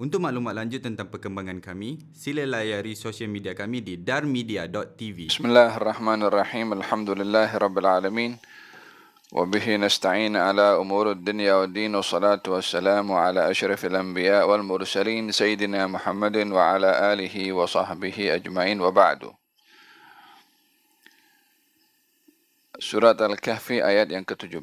Untuk maklumat lanjut tentang perkembangan kami, sila layari sosial media kami di darmedia.tv. Bismillahirrahmanirrahim. Alhamdulillahirrabbilalamin. وبه نستعين على أمور الدنيا والدين والصلاة والسلام على أشرف الأنبياء والمرسلين سيدنا محمد وعلى آله وصحبه أجمعين وبعد Surat Al-Kahfi ayat yang ke-17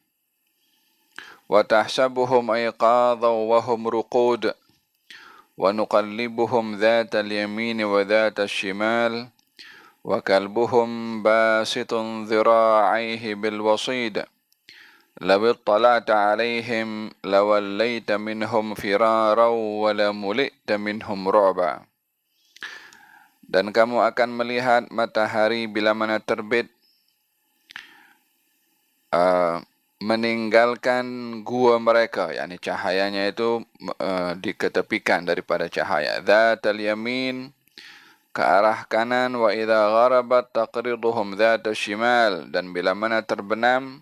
وتحسبهم إيقاظا وهم رقود ونقلبهم ذات اليمين وذات الشمال وكلبهم باسط ذراعيه بالوصيد. لو اطلعت عليهم لوليت منهم فرارا ولملئت منهم رعبا. Dan kamu akan melihat matahari bila mana terbit uh, meninggalkan gua mereka yakni cahayanya itu uh, diketepikan daripada cahaya. Dzatal yamin ke arah kanan wa idza gharabat taqriduhum dzatal shimal. Dan bila mana terbenam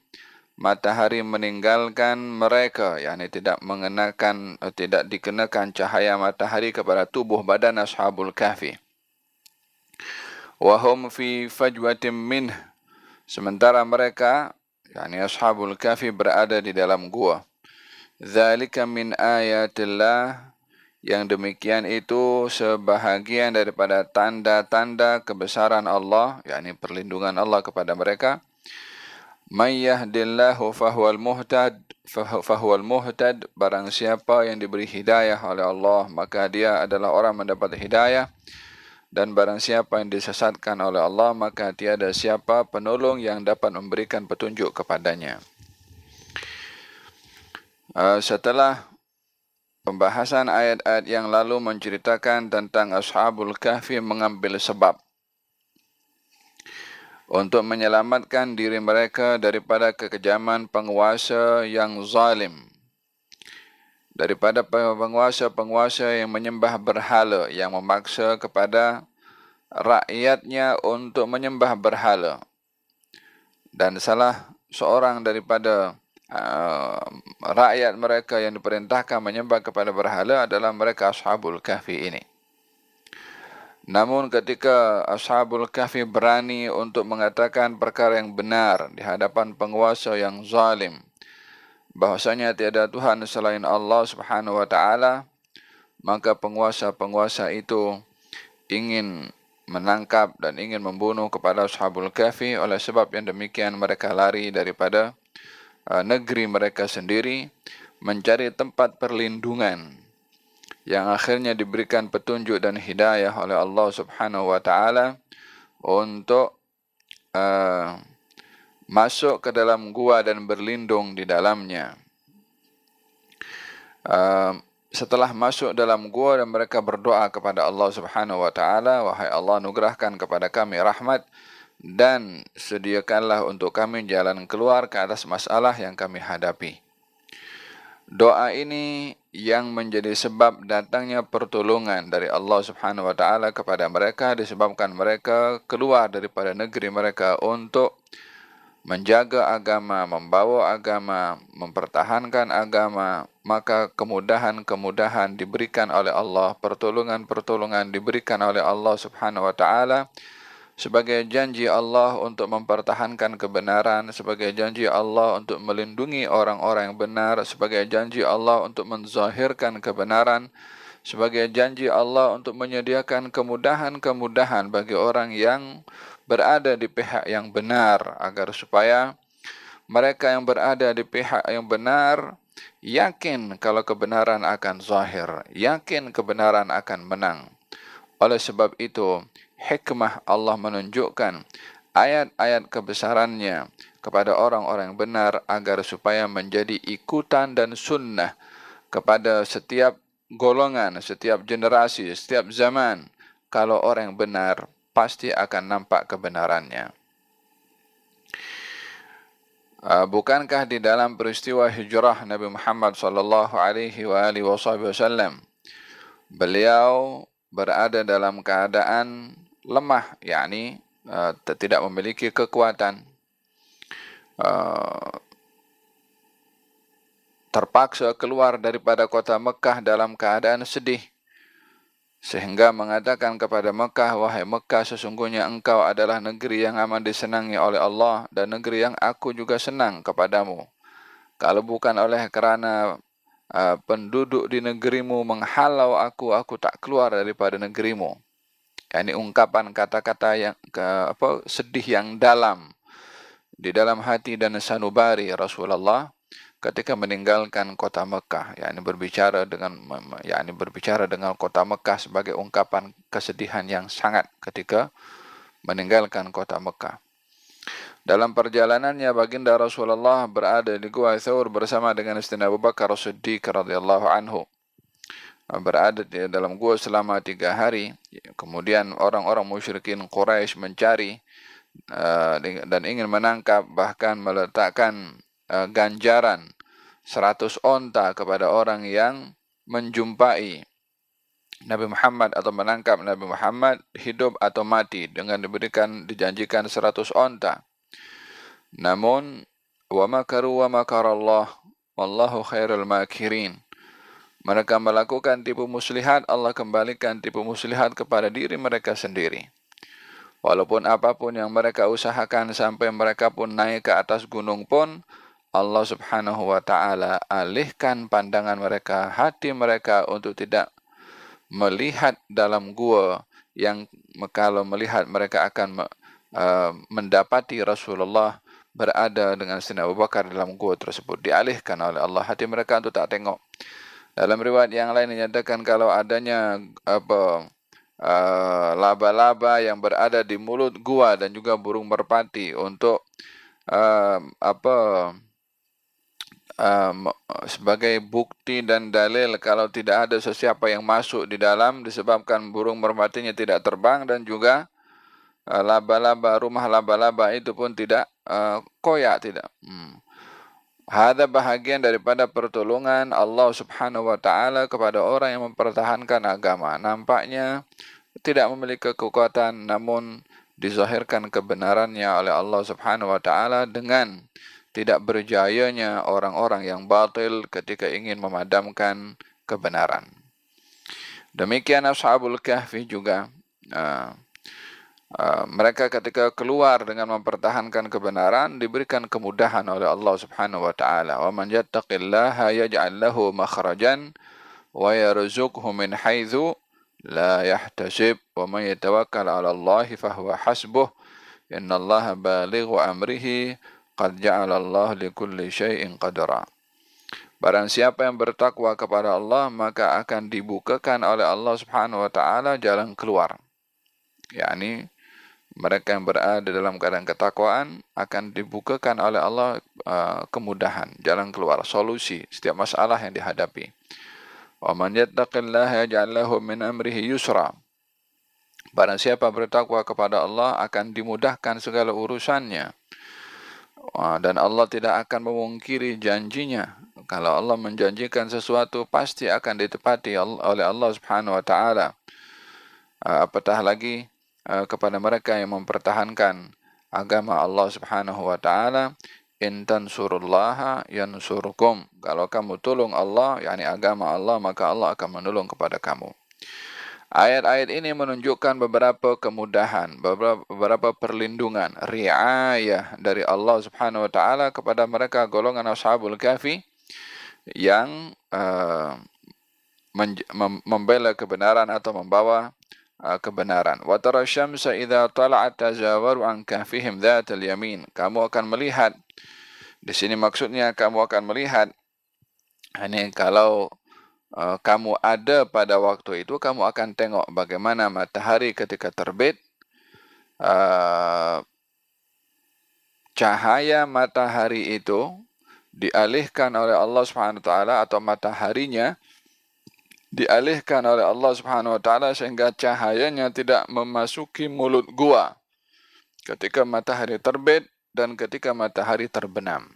matahari meninggalkan mereka yakni tidak mengenakan uh, tidak dikenakan cahaya matahari kepada tubuh badan ashabul kahfi. Wa hum fi fajwatin min sementara mereka yakni ashabul kafi berada di dalam gua. Zalika min ayatillah yang demikian itu sebahagian daripada tanda-tanda kebesaran Allah, yakni perlindungan Allah kepada mereka. May yahdillahu fahuwal muhtad fahuwal muhtad barang siapa yang diberi hidayah oleh Allah maka dia adalah orang mendapat hidayah dan barang siapa yang disesatkan oleh Allah maka tiada siapa penolong yang dapat memberikan petunjuk kepadanya. Uh, setelah pembahasan ayat-ayat yang lalu menceritakan tentang Ashabul Kahfi mengambil sebab untuk menyelamatkan diri mereka daripada kekejaman penguasa yang zalim daripada penguasa-penguasa yang menyembah berhala yang memaksa kepada rakyatnya untuk menyembah berhala. Dan salah seorang daripada uh, rakyat mereka yang diperintahkan menyembah kepada berhala adalah mereka ashabul kahfi ini. Namun ketika ashabul kahfi berani untuk mengatakan perkara yang benar di hadapan penguasa yang zalim bahwasanya tiada Tuhan selain Allah Subhanahu wa taala. Maka penguasa-penguasa itu ingin menangkap dan ingin membunuh kepada Ashabul Kahfi. Oleh sebab yang demikian mereka lari daripada uh, negeri mereka sendiri mencari tempat perlindungan yang akhirnya diberikan petunjuk dan hidayah oleh Allah Subhanahu wa taala untuk uh, masuk ke dalam gua dan berlindung di dalamnya. Uh, setelah masuk dalam gua dan mereka berdoa kepada Allah Subhanahu wa taala, wahai Allah nugerahkan kepada kami rahmat dan sediakanlah untuk kami jalan keluar ke atas masalah yang kami hadapi. Doa ini yang menjadi sebab datangnya pertolongan dari Allah Subhanahu wa taala kepada mereka disebabkan mereka keluar daripada negeri mereka untuk menjaga agama, membawa agama, mempertahankan agama, maka kemudahan-kemudahan diberikan oleh Allah, pertolongan-pertolongan diberikan oleh Allah Subhanahu wa taala sebagai janji Allah untuk mempertahankan kebenaran, sebagai janji Allah untuk melindungi orang-orang yang benar, sebagai janji Allah untuk menzahirkan kebenaran, sebagai janji Allah untuk menyediakan kemudahan-kemudahan bagi orang yang berada di pihak yang benar agar supaya mereka yang berada di pihak yang benar yakin kalau kebenaran akan zahir, yakin kebenaran akan menang. Oleh sebab itu, hikmah Allah menunjukkan ayat-ayat kebesarannya kepada orang-orang benar agar supaya menjadi ikutan dan sunnah kepada setiap golongan, setiap generasi, setiap zaman, kalau orang yang benar, pasti akan nampak kebenarannya. Uh, bukankah di dalam peristiwa hijrah Nabi Muhammad sallallahu alaihi wasallam beliau berada dalam keadaan lemah yakni uh, tidak memiliki kekuatan uh, terpaksa keluar daripada kota Mekah dalam keadaan sedih sehingga mengatakan kepada Mekah, wahai Mekah, sesungguhnya engkau adalah negeri yang aman disenangi oleh Allah dan negeri yang aku juga senang kepadamu. Kalau bukan oleh kerana uh, penduduk di negerimu menghalau aku, aku tak keluar daripada negerimu. Ini ungkapan kata-kata yang ke, apa, sedih yang dalam di dalam hati dan sanubari Rasulullah ketika meninggalkan kota Mekah yakni berbicara dengan yakni berbicara dengan kota Mekah sebagai ungkapan kesedihan yang sangat ketika meninggalkan kota Mekah. Dalam perjalanannya baginda Rasulullah berada di Gua Thawr bersama dengan istri Abu Bakar Siddiq radhiyallahu anhu. Berada di dalam gua selama tiga hari. Kemudian orang-orang musyrikin Quraisy mencari uh, dan ingin menangkap bahkan meletakkan uh, ganjaran seratus onta kepada orang yang menjumpai Nabi Muhammad atau menangkap Nabi Muhammad hidup atau mati dengan diberikan dijanjikan seratus onta. Namun wa makaru wa makarallah wallahu khairul makirin. Mereka melakukan tipu muslihat, Allah kembalikan tipu muslihat kepada diri mereka sendiri. Walaupun apapun yang mereka usahakan sampai mereka pun naik ke atas gunung pun, Allah Subhanahu wa taala alihkan pandangan mereka, hati mereka untuk tidak melihat dalam gua yang kalau melihat mereka akan uh, mendapati Rasulullah berada dengan Sayyidina Abu Bakar dalam gua tersebut dialihkan oleh Allah hati mereka untuk tak tengok. Dalam riwayat yang lain dinyatakan kalau adanya apa uh, laba-laba yang berada di mulut gua dan juga burung merpati untuk uh, apa um, sebagai bukti dan dalil kalau tidak ada sesiapa yang masuk di dalam disebabkan burung merpatinya tidak terbang dan juga uh, laba-laba uh, rumah laba-laba itu pun tidak uh, koyak tidak. Hmm. Hada bahagian daripada pertolongan Allah Subhanahu wa taala kepada orang yang mempertahankan agama. Nampaknya tidak memiliki kekuatan namun dizahirkan kebenarannya oleh Allah Subhanahu wa taala dengan tidak berjayanya orang-orang yang batil ketika ingin memadamkan kebenaran. Demikian Ashabul Kahfi juga uh, uh, mereka ketika keluar dengan mempertahankan kebenaran diberikan kemudahan oleh Allah Subhanahu wa taala. Wa man yattaqillaha yaj'al lahu makhrajan wa yarzuqhu min haitsu la yahtasib wa man yatawakkal 'ala Allah fa huwa hasbuh. Inna balighu amrihi qad ja'ala Allah li kulli syai'in qadara. Barang siapa yang bertakwa kepada Allah maka akan dibukakan oleh Allah Subhanahu wa taala jalan keluar. yakni mereka yang berada dalam keadaan ketakwaan akan dibukakan oleh Allah uh, kemudahan, jalan keluar, solusi setiap masalah yang dihadapi. Wa man yattaqillaha yaj'al lahu min amrihi yusra. Barang siapa bertakwa kepada Allah akan dimudahkan segala urusannya dan Allah tidak akan memungkiri janjinya. Kalau Allah menjanjikan sesuatu pasti akan ditepati oleh Allah Subhanahu wa taala. Apatah lagi kepada mereka yang mempertahankan agama Allah Subhanahu wa taala, in tansurullaha yansurkum. Kalau kamu tolong Allah, yakni agama Allah, maka Allah akan menolong kepada kamu. Ayat-ayat ini menunjukkan beberapa kemudahan, beberapa, perlindungan, riayah dari Allah Subhanahu wa taala kepada mereka golongan Ashabul Kahfi yang uh, membela kebenaran atau membawa uh, kebenaran. Wa tara syamsa idza tala'at tazawaru an kahfihim dzatal yamin. Kamu akan melihat di sini maksudnya kamu akan melihat ini kalau kamu ada pada waktu itu, kamu akan tengok bagaimana matahari ketika terbit. Uh, cahaya matahari itu dialihkan oleh Allah Subhanahu Taala atau mataharinya dialihkan oleh Allah Subhanahu wa taala sehingga cahayanya tidak memasuki mulut gua ketika matahari terbit dan ketika matahari terbenam.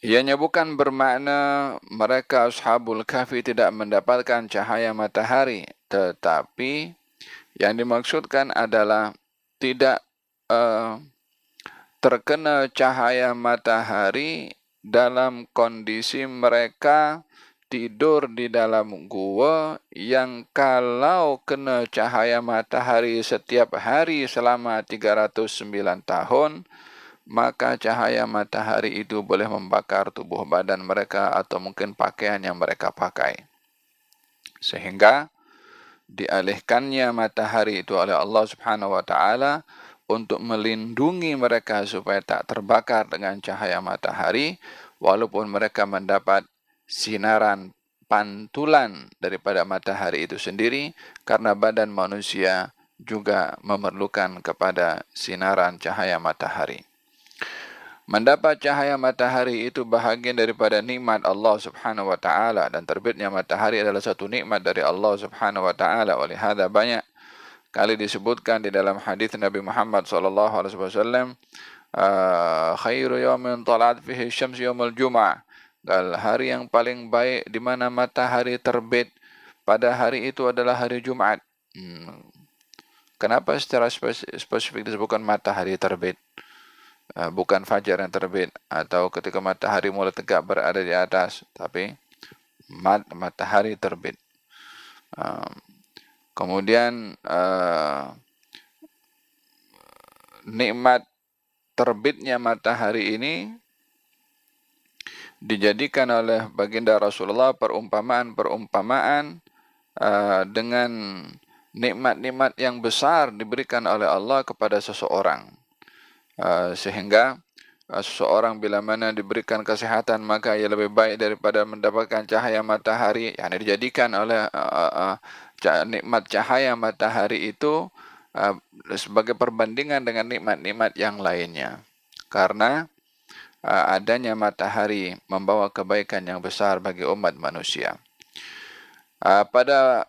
Ianya bukan bermakna mereka ashabul kahfi tidak mendapatkan cahaya matahari, tetapi yang dimaksudkan adalah tidak uh, terkena cahaya matahari dalam kondisi mereka tidur di dalam gua yang kalau kena cahaya matahari setiap hari selama 309 tahun, maka cahaya matahari itu boleh membakar tubuh badan mereka atau mungkin pakaian yang mereka pakai. Sehingga dialihkannya matahari itu oleh Allah Subhanahu wa taala untuk melindungi mereka supaya tak terbakar dengan cahaya matahari walaupun mereka mendapat sinaran pantulan daripada matahari itu sendiri karena badan manusia juga memerlukan kepada sinaran cahaya matahari. Mendapat cahaya matahari itu bahagian daripada nikmat Allah Subhanahu wa taala dan terbitnya matahari adalah satu nikmat dari Allah Subhanahu wa taala. Oleh hada banyak kali disebutkan di dalam hadis Nabi Muhammad sallallahu alaihi wasallam ah, khairu yawmin talat fihi syams yaumul jum'ah. Gal hari yang paling baik di mana matahari terbit pada hari itu adalah hari Jumat. Hmm. Kenapa secara spesifik disebutkan matahari terbit? Ah, bukan fajar yang terbit atau ketika matahari mulai tegak berada di atas tapi mat matahari terbit uh, kemudian uh, nikmat terbitnya matahari ini dijadikan oleh baginda Rasulullah perumpamaan-perumpamaan dengan nikmat-nikmat yang besar diberikan oleh Allah kepada seseorang. Ah, sehingga uh, seseorang bila mana diberikan kesehatan maka ia lebih baik daripada mendapatkan cahaya matahari. Yang dijadikan oleh uh, nikmat cahaya matahari itu sebagai perbandingan dengan nikmat-nikmat yang lainnya. Karena adanya matahari membawa kebaikan yang besar bagi umat manusia. Pada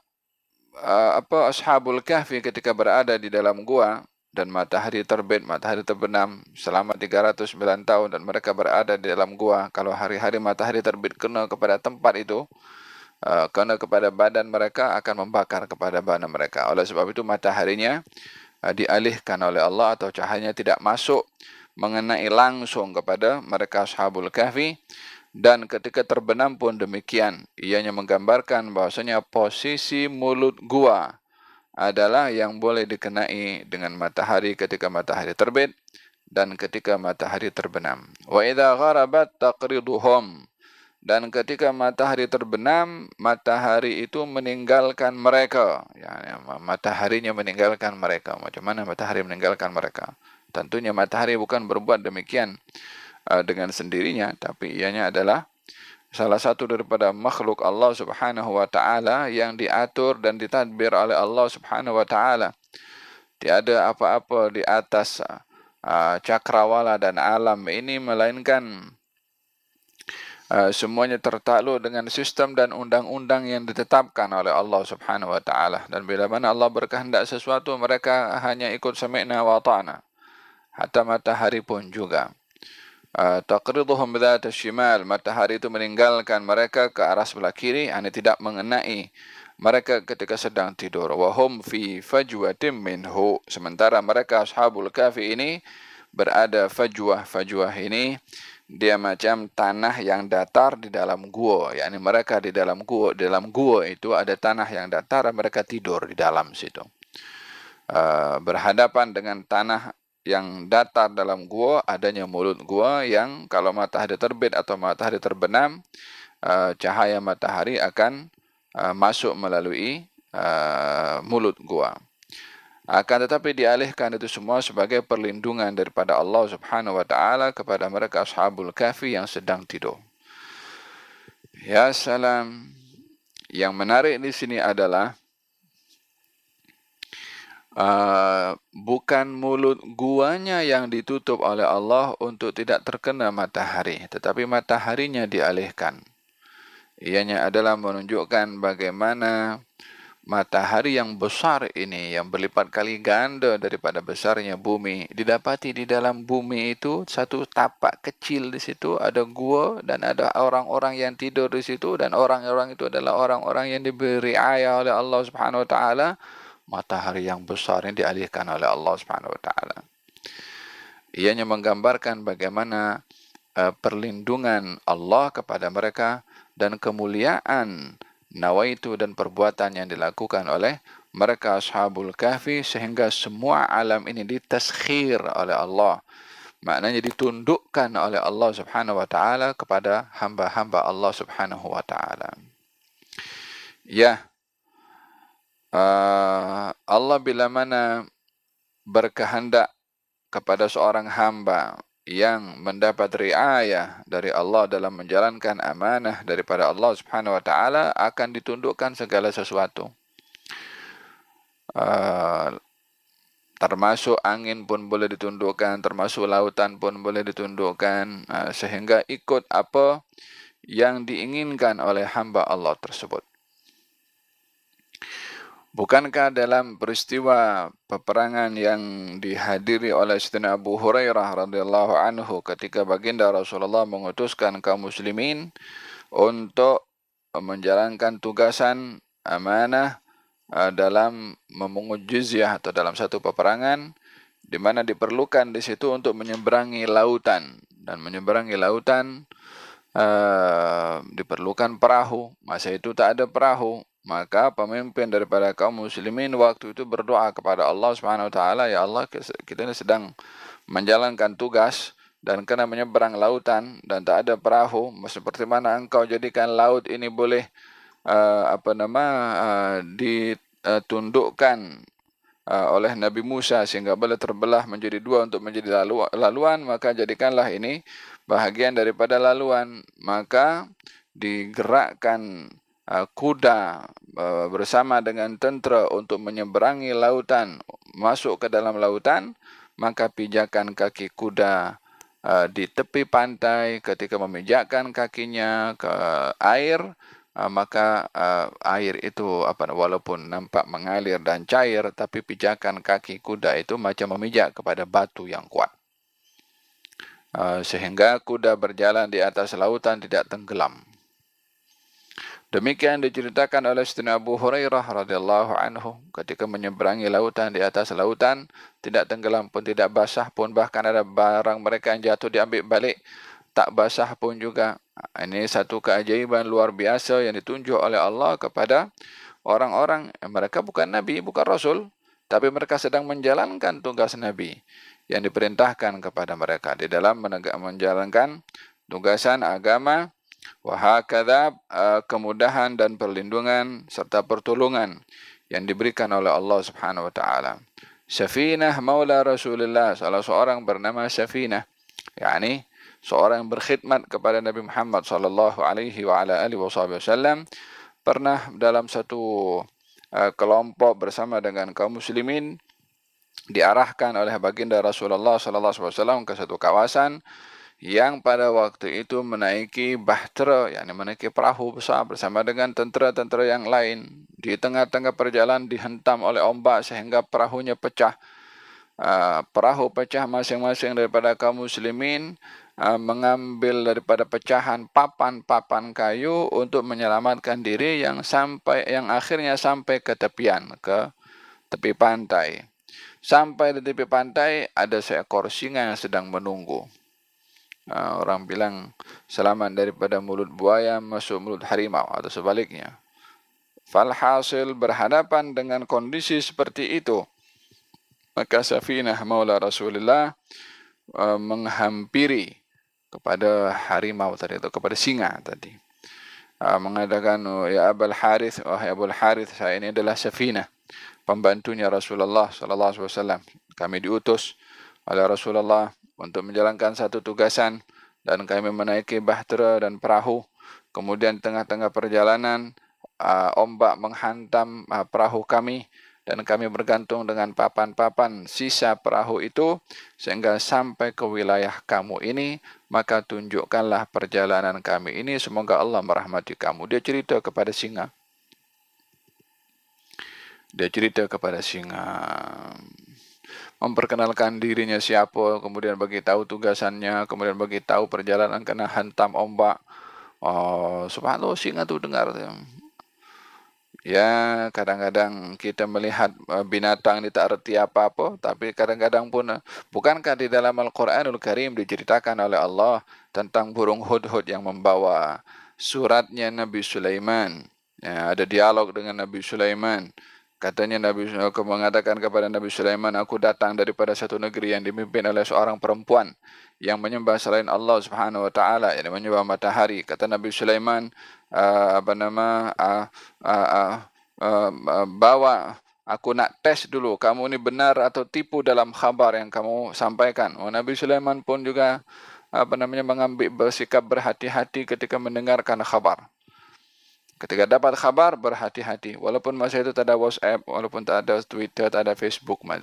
apa ashabul kahfi ketika berada di dalam gua dan matahari terbit, matahari terbenam selama 309 tahun dan mereka berada di dalam gua. Kalau hari-hari matahari terbit kena kepada tempat itu, uh, kena kepada badan mereka akan membakar kepada badan mereka. Oleh sebab itu mataharinya uh, dialihkan oleh Allah atau cahayanya tidak masuk mengenai langsung kepada mereka ashabul kahfi dan ketika terbenam pun demikian ianya menggambarkan bahasanya posisi mulut gua adalah yang boleh dikenai dengan matahari ketika matahari terbit dan ketika matahari terbenam. Wa idza gharabat taqriduhum dan ketika matahari terbenam, matahari itu meninggalkan mereka. Ya, mataharinya meninggalkan mereka. Macam mana matahari meninggalkan mereka? Tentunya matahari bukan berbuat demikian uh, dengan sendirinya, tapi ianya adalah salah satu daripada makhluk Allah Subhanahu wa taala yang diatur dan ditadbir oleh Allah Subhanahu wa taala. Tiada apa-apa di atas cakrawala dan alam ini melainkan semuanya tertakluk dengan sistem dan undang-undang yang ditetapkan oleh Allah Subhanahu wa taala. Dan bila mana Allah berkehendak sesuatu mereka hanya ikut sami'na wa ta'na. Hatta matahari pun juga. Ah, taqriduhum bidzat shimal. Matahari itu meninggalkan mereka ke arah sebelah kiri. Ane tidak mengenai mereka ketika sedang tidur. Wa hum fi fajwatin minhu. Sementara mereka ashabul kafi ini berada fajwah fajwah ini. Dia macam tanah yang datar di dalam gua. Yakni mereka di dalam gua di dalam gua itu ada tanah yang datar mereka tidur di dalam situ. Uh, berhadapan dengan tanah yang datar dalam gua adanya mulut gua yang kalau matahari terbit atau matahari terbenam uh, cahaya matahari akan uh, masuk melalui uh, mulut gua. Akan tetapi dialihkan itu semua sebagai perlindungan daripada Allah Subhanahu wa taala kepada mereka ashabul kahfi yang sedang tidur. Ya salam. Yang menarik di sini adalah uh, bukan mulut guanya yang ditutup oleh Allah untuk tidak terkena matahari, tetapi mataharinya dialihkan. Ianya adalah menunjukkan bagaimana matahari yang besar ini yang berlipat kali ganda daripada besarnya bumi didapati di dalam bumi itu satu tapak kecil di situ ada gua dan ada orang-orang yang tidur di situ dan orang-orang itu adalah orang-orang yang diberi ayah oleh Allah Subhanahu wa taala matahari yang besar ini dialihkan oleh Allah Subhanahu wa taala. Ianya menggambarkan bagaimana uh, perlindungan Allah kepada mereka dan kemuliaan nawaitu dan perbuatan yang dilakukan oleh mereka ashabul kahfi sehingga semua alam ini ditaskhir oleh Allah. Maknanya ditundukkan oleh Allah Subhanahu wa taala kepada hamba-hamba Allah Subhanahu wa taala. Ya uh, Allah bila mana berkehendak kepada seorang hamba yang mendapat riayah dari Allah dalam menjalankan amanah daripada Allah Subhanahu wa taala akan ditundukkan segala sesuatu. Uh, termasuk angin pun boleh ditundukkan, termasuk lautan pun boleh ditundukkan uh, sehingga ikut apa yang diinginkan oleh hamba Allah tersebut. Bukankah dalam peristiwa peperangan yang dihadiri oleh Sayyidina Abu Hurairah radhiyallahu anhu ketika baginda Rasulullah mengutuskan kaum muslimin untuk menjalankan tugasan amanah uh, dalam memungut jizyah atau dalam satu peperangan di mana diperlukan di situ untuk menyeberangi lautan. Dan menyeberangi lautan uh, diperlukan perahu. Masa itu tak ada perahu maka pemimpin daripada kaum muslimin waktu itu berdoa kepada Allah Subhanahu wa taala ya Allah kita ini sedang menjalankan tugas dan kena menyeberang lautan dan tak ada perahu. Seperti mana engkau jadikan laut ini boleh uh, apa nama uh, ditundukkan uh, oleh Nabi Musa sehingga boleh terbelah menjadi dua untuk menjadi lalu, laluan maka jadikanlah ini bahagian daripada laluan. Maka digerakkan kuda uh, bersama dengan tentera untuk menyeberangi lautan masuk ke dalam lautan maka pijakan kaki kuda uh, di tepi pantai ketika memijakkan kakinya ke air maka air itu apa walaupun nampak mengalir dan cair tapi pijakan kaki kuda itu macam memijak kepada batu yang kuat. Sehingga kuda berjalan di atas lautan tidak tenggelam Demikian diceritakan oleh Sayyidina Abu Hurairah radhiyallahu anhu ketika menyeberangi lautan di atas lautan. Tidak tenggelam pun tidak basah pun bahkan ada barang mereka yang jatuh diambil balik. Tak basah pun juga. Ini satu keajaiban luar biasa yang ditunjuk oleh Allah kepada orang-orang. Mereka bukan nabi bukan rasul tapi mereka sedang menjalankan tugas nabi yang diperintahkan kepada mereka. Di dalam menjalankan tugasan agama Wahakadha uh, kemudahan dan perlindungan serta pertolongan yang diberikan oleh Allah Subhanahu wa taala. Safinah Maula Rasulullah salah seorang bernama Safinah yakni seorang berkhidmat kepada Nabi Muhammad sallallahu alaihi wa ala alihi wasallam pernah dalam satu uh, kelompok bersama dengan kaum muslimin diarahkan oleh baginda Rasulullah sallallahu alaihi wasallam ke satu kawasan yang pada waktu itu menaiki bahtera, yakni menaiki perahu besar bersama dengan tentera-tentera yang lain. Di tengah-tengah perjalanan dihentam oleh ombak sehingga perahunya pecah. Uh, perahu pecah masing-masing daripada kaum muslimin uh, mengambil daripada pecahan papan-papan kayu untuk menyelamatkan diri yang sampai yang akhirnya sampai ke tepian ke tepi pantai. Sampai di tepi pantai ada seekor singa yang sedang menunggu. Ah, orang bilang selamat daripada mulut buaya masuk mulut harimau atau sebaliknya. Falhasil berhadapan dengan kondisi seperti itu. Maka Safinah Maula Rasulullah uh, menghampiri kepada harimau tadi atau kepada singa tadi. Uh, mengatakan, oh, Ya Abul Harith, wahai Abul Harith, saya ini adalah Safinah. Pembantunya Rasulullah Sallallahu Alaihi Wasallam. Kami diutus oleh Rasulullah untuk menjalankan satu tugasan dan kami menaiki bahtera dan perahu. Kemudian tengah-tengah perjalanan uh, ombak menghantam uh, perahu kami dan kami bergantung dengan papan-papan sisa perahu itu sehingga sampai ke wilayah kamu ini maka tunjukkanlah perjalanan kami ini. Semoga Allah merahmati kamu. Dia cerita kepada singa. Dia cerita kepada singa memperkenalkan dirinya siapa kemudian bagi tahu tugasannya kemudian bagi tahu perjalanan kena hantam ombak oh subhanallah singa tu dengar Ya, kadang-kadang kita melihat uh, binatang ini tak erti apa-apa, tapi kadang-kadang pun uh, bukankah di dalam Al-Quranul Karim diceritakan oleh Allah tentang burung hudhud yang membawa suratnya Nabi Sulaiman. Ya, ada dialog dengan Nabi Sulaiman. Katanya Nabi Sulaiman mengatakan kepada Nabi Sulaiman, aku datang daripada satu negeri yang dipimpin oleh seorang perempuan yang menyembah selain Allah Subhanahu wa taala yang menyembah matahari. Kata Nabi Sulaiman uh, apa nama uh, uh, uh, uh, uh, bawa aku nak tes dulu kamu ini benar atau tipu dalam khabar yang kamu sampaikan. Oh, Nabi Sulaiman pun juga apa namanya mengambil bersikap berhati-hati ketika mendengarkan khabar ketika dapat khabar berhati-hati walaupun masa itu tak ada WhatsApp walaupun tak ada Twitter tak ada Facebook uh,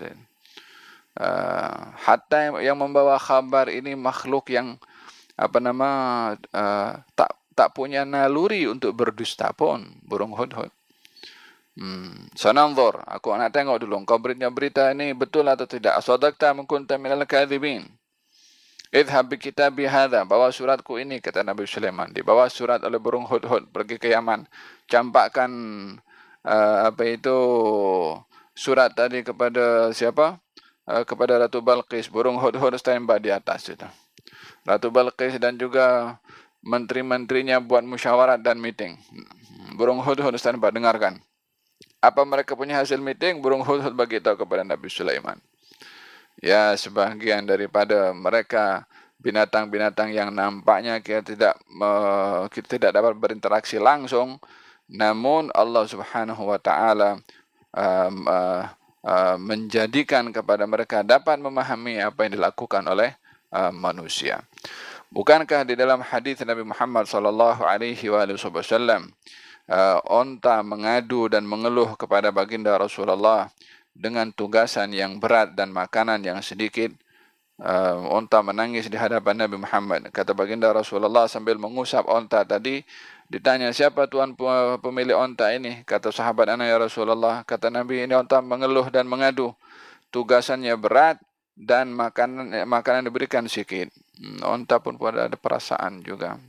hatta yang membawa khabar ini makhluk yang apa nama uh, tak tak punya naluri untuk berdusta pun burung hudhud. Hmm, sananzur, aku nak tengok dulu kau berita berita ini betul atau tidak. Asadaqta min kunta minal kadhibin. Idhhab bi kitabi hadha, bawa suratku ini kata Nabi Sulaiman. Dibawa surat oleh burung hudhud pergi ke Yaman. Campakkan uh, apa itu surat tadi kepada siapa? Eh, kepada Ratu Balqis burung hud-hud standby di atas itu. Ratu Balqis dan juga menteri-menterinya buat musyawarat dan meeting. Burung hud-hud standby dengarkan. Apa mereka punya hasil meeting? Burung hud-hud bagi tahu kepada Nabi Sulaiman. Ya, sebahagian daripada mereka binatang-binatang yang nampaknya kita tidak kita tidak dapat berinteraksi langsung, namun Allah Subhanahu wa taala um, uh, Uh, menjadikan kepada mereka dapat memahami apa yang dilakukan oleh uh, manusia. Bukankah di dalam hadis Nabi Muhammad sallallahu alaihi wasallam uh, onta mengadu dan mengeluh kepada baginda Rasulullah dengan tugasan yang berat dan makanan yang sedikit uh, onta menangis di hadapan Nabi Muhammad kata baginda Rasulullah sambil mengusap onta tadi Ditanya siapa tuan pemilik onta ini? Kata sahabat anak ya Rasulullah. Kata Nabi ini onta mengeluh dan mengadu. Tugasannya berat dan makanan makanan diberikan sedikit. Hmm, onta pun pada ada perasaan juga.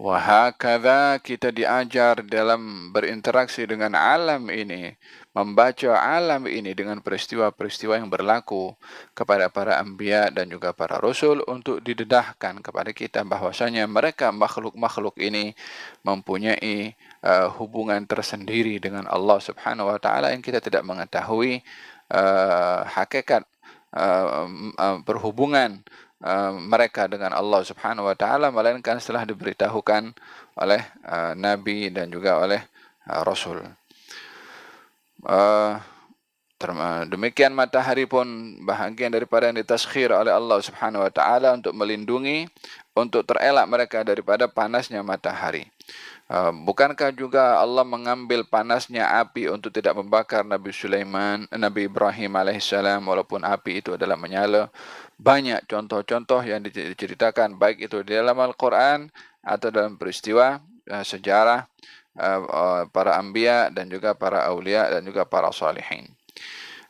Wahakadha kita diajar dalam berinteraksi dengan alam ini, membaca alam ini dengan peristiwa-peristiwa yang berlaku kepada para anbiya dan juga para rasul untuk didedahkan kepada kita bahwasanya mereka makhluk-makhluk ini mempunyai uh, hubungan tersendiri dengan Allah Subhanahu wa taala yang kita tidak mengetahui uh, hakikat uh, uh, perhubungan Uh, mereka dengan Allah Subhanahu wa taala melainkan setelah diberitahukan oleh uh, nabi dan juga oleh uh, rasul. Uh, demikian matahari pun bahagian daripada yang ditaskhir oleh Allah Subhanahu wa taala untuk melindungi untuk terelak mereka daripada panasnya matahari. Bukankah juga Allah mengambil panasnya api untuk tidak membakar Nabi Sulaiman, Nabi Ibrahim alaihissalam walaupun api itu adalah menyala banyak contoh-contoh yang diceritakan baik itu di dalam Al-Quran atau dalam peristiwa uh, sejarah uh, uh, para anbiya dan juga para awliya dan juga para salihin.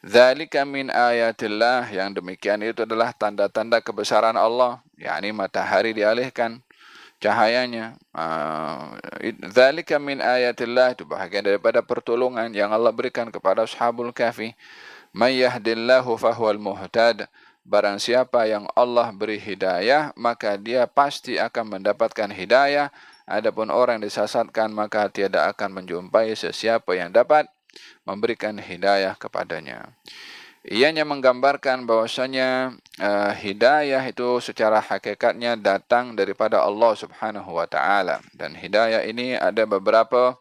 Zalika min ayatillah yang demikian itu adalah tanda-tanda kebesaran Allah, yakni matahari dialihkan cahayanya. Zalika min ayatillah itu bahagian daripada pertolongan yang Allah berikan kepada ashabul kafi. May yahdillahu fahuwal muhtad. Barang siapa yang Allah beri hidayah, maka dia pasti akan mendapatkan hidayah. Adapun orang yang disesatkan, maka tiada akan menjumpai sesiapa yang dapat memberikan hidayah kepadanya. Ianya menggambarkan bahwasanya uh, hidayah itu secara hakikatnya datang daripada Allah Subhanahu wa taala dan hidayah ini ada beberapa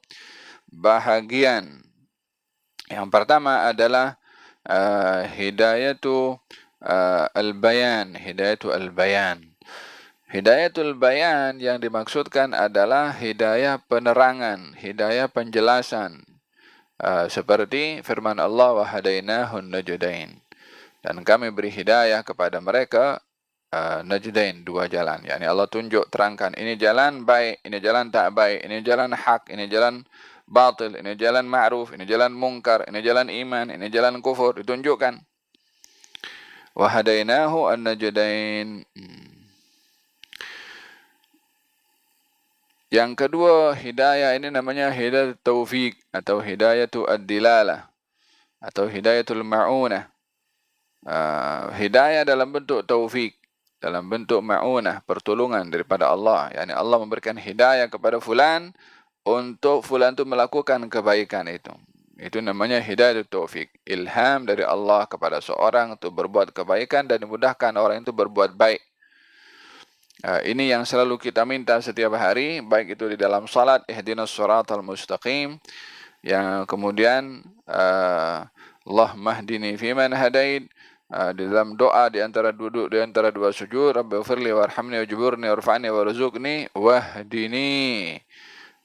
bahagian. Yang pertama adalah uh, hidayah itu uh, al-bayan, hidayatul al-bayan. Hidayatul bayan yang dimaksudkan adalah hidayah penerangan, hidayah penjelasan. uh, seperti firman Allah wa hadainahun najdain dan kami beri hidayah kepada mereka uh, najdain dua jalan yakni Allah tunjuk terangkan ini jalan baik ini jalan tak baik ini jalan hak ini jalan batil ini jalan ma'ruf ini jalan mungkar ini jalan iman ini jalan kufur ditunjukkan wa hadainahu an-najdain hmm. Yang kedua, hidayah ini namanya hidayah taufik atau hidayah tu ad-dilalah atau hidayah tu ma'unah. Uh, hidayah dalam bentuk taufik, dalam bentuk ma'unah, pertolongan daripada Allah. Yani Allah memberikan hidayah kepada fulan untuk fulan tu melakukan kebaikan itu. Itu namanya hidayah taufik. Ilham dari Allah kepada seorang untuk berbuat kebaikan dan dimudahkan orang itu berbuat baik. Uh, ini yang selalu kita minta setiap hari, baik itu di dalam salat, ihdinas suratal mustaqim, yang kemudian uh, Allah mahdini fiman hadaid, uh, di dalam doa di antara duduk di antara dua sujud, Rabbi ufirli warhamni wajburni warfa'ni warzuqni wahdini.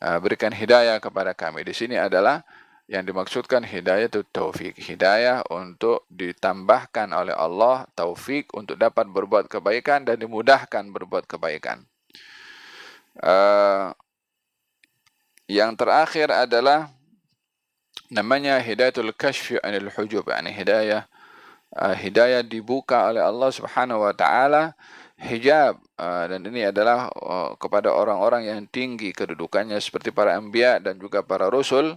Berikan hidayah kepada kami. Di sini adalah yang dimaksudkan hidayah itu taufik. Hidayah untuk ditambahkan oleh Allah taufik untuk dapat berbuat kebaikan dan dimudahkan berbuat kebaikan. Uh, yang terakhir adalah namanya hidayatul kashfi anil hujub. Yani hidayah, uh, hidayah dibuka oleh Allah subhanahu wa ta'ala hijab. Uh, dan ini adalah uh, kepada orang-orang yang tinggi kedudukannya seperti para anbiya dan juga para rasul.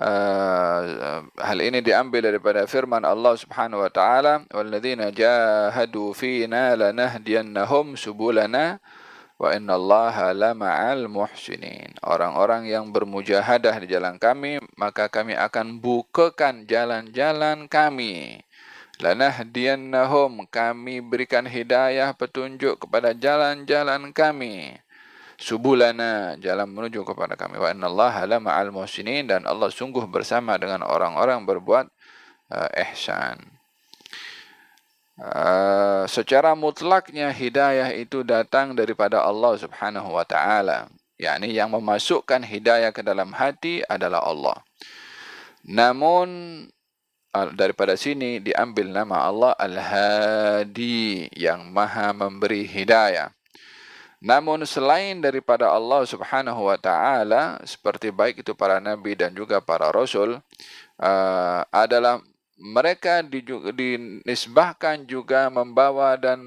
Hal ini diambil daripada firman Allah Subhanahu wa taala walladzina jahadu fina lanahdiyannahum subulana wa innallaha lama'al muhsinin orang-orang yang bermujahadah di jalan kami maka kami akan bukakan jalan-jalan kami. Lanahdiyannahum kami berikan hidayah petunjuk kepada jalan-jalan kami subulana jalan menuju kepada kami. Wa innallaha la ma'al muhsinin dan Allah sungguh bersama dengan orang-orang berbuat uh, ihsan. Uh, secara mutlaknya hidayah itu datang daripada Allah Subhanahu wa taala. Yakni yang memasukkan hidayah ke dalam hati adalah Allah. Namun uh, daripada sini diambil nama Allah Al-Hadi yang maha memberi hidayah Namun selain daripada Allah Subhanahu wa taala seperti baik itu para nabi dan juga para rasul uh, adalah mereka dinisbahkan juga membawa dan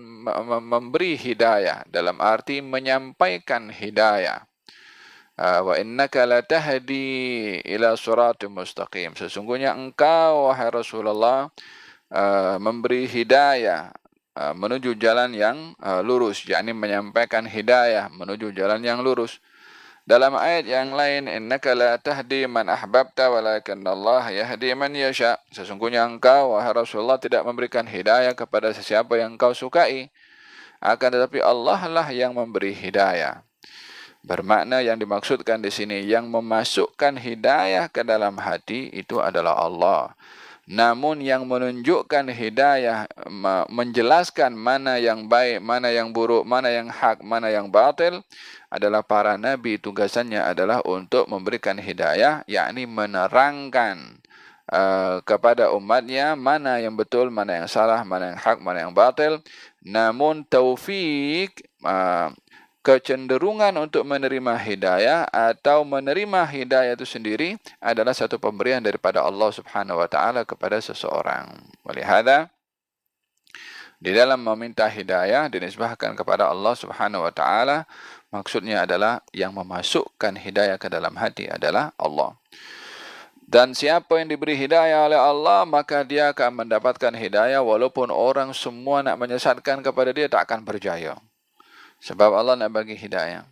memberi hidayah dalam arti menyampaikan hidayah. Uh, wa innaka la tahdi ila siratim mustaqim. Sesungguhnya engkau wahai Rasulullah uh, memberi hidayah menuju jalan yang uh, lurus yakni menyampaikan hidayah menuju jalan yang lurus. Dalam ayat yang lain innaka la tahdi man ahbabta walakin Allah yahdi man yasha. Sesungguhnya engkau wahai Rasulullah tidak memberikan hidayah kepada sesiapa yang engkau sukai. Akan tetapi Allah lah yang memberi hidayah. Bermakna yang dimaksudkan di sini yang memasukkan hidayah ke dalam hati itu adalah Allah namun yang menunjukkan hidayah menjelaskan mana yang baik mana yang buruk mana yang hak mana yang batil adalah para nabi. Tugasannya adalah untuk memberikan hidayah yakni menerangkan uh, kepada umatnya mana yang betul mana yang salah mana yang hak mana yang batil. Namun taufik uh, kecenderungan untuk menerima hidayah atau menerima hidayah itu sendiri adalah satu pemberian daripada Allah Subhanahu wa taala kepada seseorang. Walihada di dalam meminta hidayah dinisbahkan kepada Allah Subhanahu wa taala maksudnya adalah yang memasukkan hidayah ke dalam hati adalah Allah. Dan siapa yang diberi hidayah oleh Allah maka dia akan mendapatkan hidayah walaupun orang semua nak menyesatkan kepada dia tak akan berjaya. Sebab Allah nak bagi hidayah.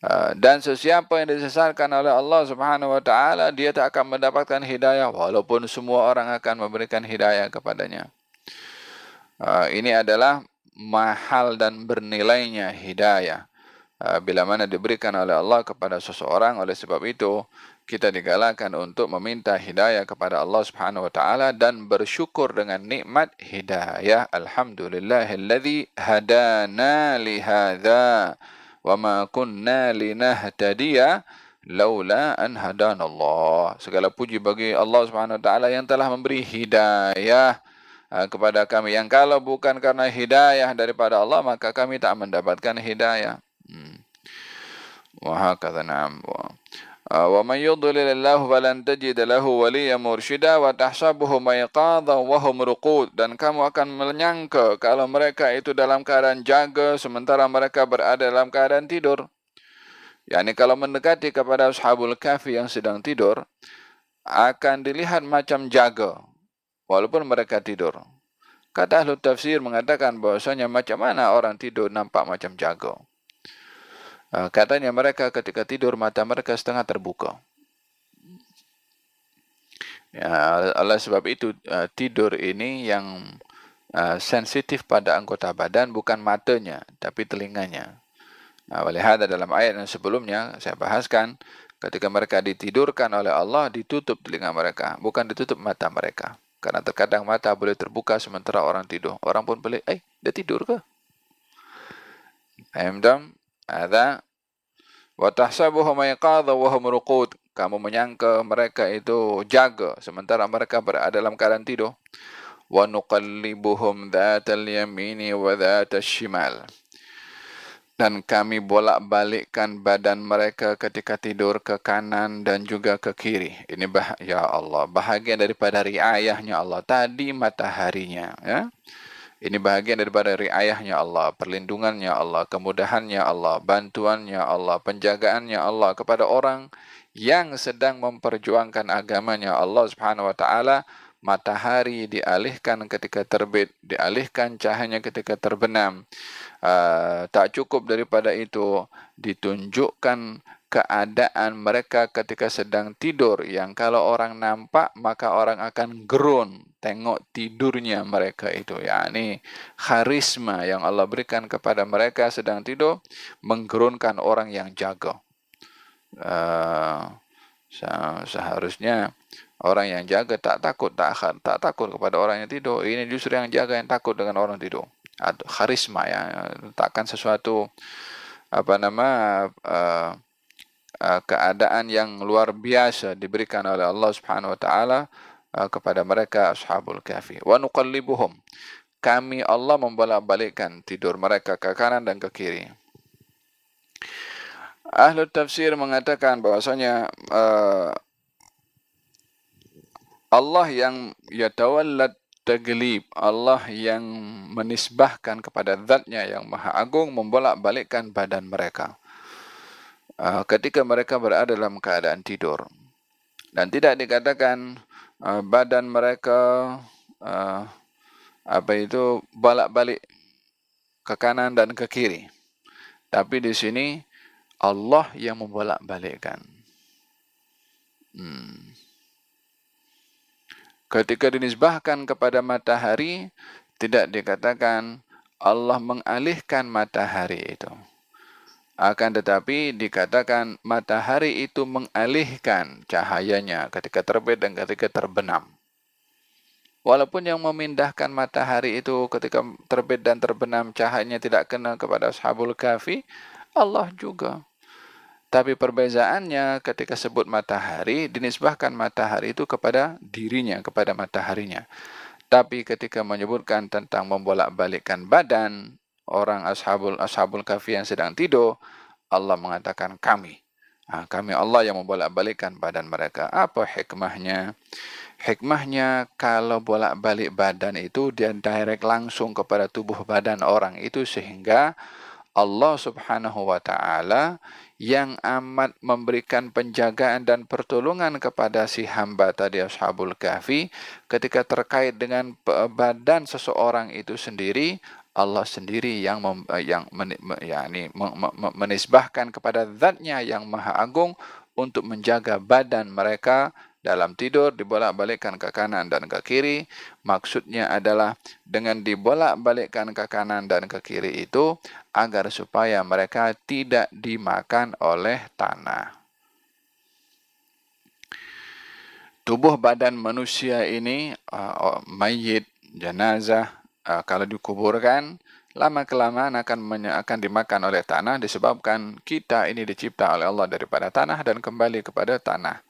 Uh, dan sesiapa yang disesatkan oleh Allah Subhanahu wa taala dia tak akan mendapatkan hidayah walaupun semua orang akan memberikan hidayah kepadanya. Uh, ini adalah mahal dan bernilainya hidayah. Uh, bila mana diberikan oleh Allah kepada seseorang oleh sebab itu kita digalakkan untuk meminta hidayah kepada Allah Subhanahu wa taala dan bersyukur dengan nikmat hidayah. Alhamdulillahilladzi hadana li hadza wa ma kunna linahtadiya laula an hadanallah. Segala puji bagi Allah Subhanahu wa taala yang telah memberi hidayah uh, kepada kami. Yang kalau bukan karena hidayah daripada Allah maka kami tak mendapatkan hidayah. Hmm. wa hakadha na'am wa man yudlilillahu falan tajid lahu waliyyan mursyida wa tahsabuhu mayqadha wa hum ruqud. Dan kamu akan menyangka kalau mereka itu dalam keadaan jaga sementara mereka berada dalam keadaan tidur. Yakni kalau mendekati kepada ashabul kahfi yang sedang tidur akan dilihat macam jaga walaupun mereka tidur. Kata ahli tafsir mengatakan bahwasanya macam mana orang tidur nampak macam jaga katanya mereka ketika tidur mata mereka setengah terbuka. Ya, oleh sebab itu uh, tidur ini yang uh, sensitif pada anggota badan bukan matanya tapi telinganya. Nah, oleh hada dalam ayat yang sebelumnya saya bahaskan ketika mereka ditidurkan oleh Allah ditutup telinga mereka bukan ditutup mata mereka. Karena terkadang mata boleh terbuka sementara orang tidur. Orang pun boleh, eh, dia tidur ke? Ayam dam, ada wa tahsabuhum ayqadha wa hum ruqud. Kamu menyangka mereka itu jaga sementara mereka berada dalam keadaan tidur. Wa nuqallibuhum dhatal yamini wa dhatal shimal. Dan kami bolak-balikkan badan mereka ketika tidur ke kanan dan juga ke kiri. Ini bah ya Allah, bahagian daripada riayahnya Allah. Tadi mataharinya, ya. Ini bahagian daripada riayahnya Allah, perlindungannya Allah, kemudahannya Allah, bantuannya Allah, penjagaannya Allah kepada orang yang sedang memperjuangkan agamanya Allah Subhanahu wa taala. Matahari dialihkan ketika terbit, dialihkan cahayanya ketika terbenam. Uh, tak cukup daripada itu ditunjukkan keadaan mereka ketika sedang tidur. Yang kalau orang nampak maka orang akan gerun tengok tidurnya mereka itu. Yakni karisma yang Allah berikan kepada mereka sedang tidur menggerunkan orang yang jaga. Uh, seharusnya orang yang jaga tak takut tak tak takut kepada orang yang tidur. Ini justru yang jaga yang takut dengan orang tidur. Karisma ya takkan sesuatu apa nama uh, Uh, keadaan yang luar biasa diberikan oleh Allah Subhanahu wa taala uh, kepada mereka ashabul kahfi. Wa nuqallibuhum. Kami Allah membolak-balikkan tidur mereka ke kanan dan ke kiri. Ahli tafsir mengatakan bahwasanya uh, Allah yang yatawallat taglib Allah yang menisbahkan kepada zatnya yang maha agung membolak-balikkan badan mereka. Uh, ketika mereka berada dalam keadaan tidur. Dan tidak dikatakan uh, badan mereka uh, apa itu balak-balik ke kanan dan ke kiri. Tapi di sini Allah yang membolak-balikkan. Hmm. Ketika dinisbahkan kepada matahari tidak dikatakan Allah mengalihkan matahari itu akan tetapi dikatakan matahari itu mengalihkan cahayanya ketika terbit dan ketika terbenam. Walaupun yang memindahkan matahari itu ketika terbit dan terbenam cahayanya tidak kena kepada ashabul kafi, Allah juga. Tapi perbezaannya ketika sebut matahari, dinisbahkan matahari itu kepada dirinya, kepada mataharinya. Tapi ketika menyebutkan tentang membolak-balikkan badan, orang ashabul ashabul kafi yang sedang tidur, Allah mengatakan kami. Ha, kami Allah yang membolak-balikkan badan mereka. Apa hikmahnya? Hikmahnya kalau bolak-balik badan itu dia direct langsung kepada tubuh badan orang itu sehingga Allah Subhanahu wa taala yang amat memberikan penjagaan dan pertolongan kepada si hamba tadi Ashabul Kahfi. Ketika terkait dengan badan seseorang itu sendiri Allah sendiri yang mem, eh, yang men, yakni menisbahkan kepada zatnya yang maha agung untuk menjaga badan mereka dalam tidur dibolak-balikkan ke kanan dan ke kiri maksudnya adalah dengan dibolak-balikkan ke kanan dan ke kiri itu agar supaya mereka tidak dimakan oleh tanah tubuh badan manusia ini uh, mayit jenazah uh, kalau dikuburkan lama kelamaan akan akan dimakan oleh tanah disebabkan kita ini dicipta oleh Allah daripada tanah dan kembali kepada tanah.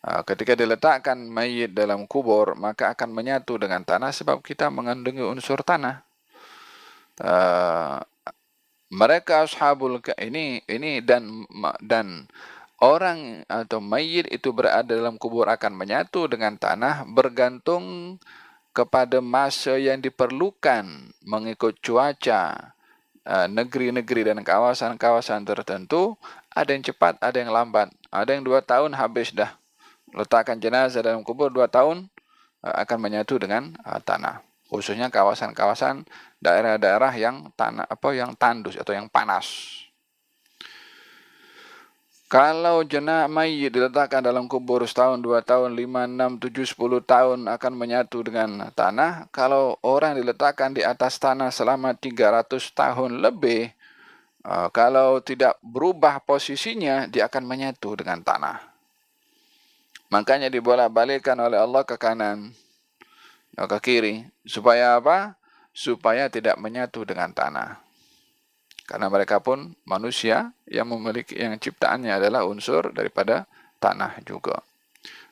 Uh, ketika diletakkan mayit dalam kubur maka akan menyatu dengan tanah sebab kita mengandungi unsur tanah. Uh, mereka ashabul ini ini dan dan orang atau mayit itu berada dalam kubur akan menyatu dengan tanah bergantung kepada masa yang diperlukan mengikut cuaca uh, negeri-negeri dan kawasan-kawasan tertentu. Ada yang cepat ada yang lambat. Ada yang dua tahun habis dah letakkan jenazah dalam kubur dua tahun uh, akan menyatu dengan uh, tanah khususnya kawasan-kawasan daerah-daerah yang tanah apa yang tandus atau yang panas kalau jenazah mayit diletakkan dalam kubur setahun, dua tahun, lima, enam, tujuh, sepuluh tahun akan menyatu dengan tanah. Kalau orang diletakkan di atas tanah selama tiga ratus tahun lebih, uh, kalau tidak berubah posisinya, dia akan menyatu dengan tanah. Makanya dibolak-balikkan oleh Allah ke kanan, ke kiri. Supaya apa? Supaya tidak menyatu dengan tanah. Karena mereka pun manusia yang memiliki yang ciptaannya adalah unsur daripada tanah juga.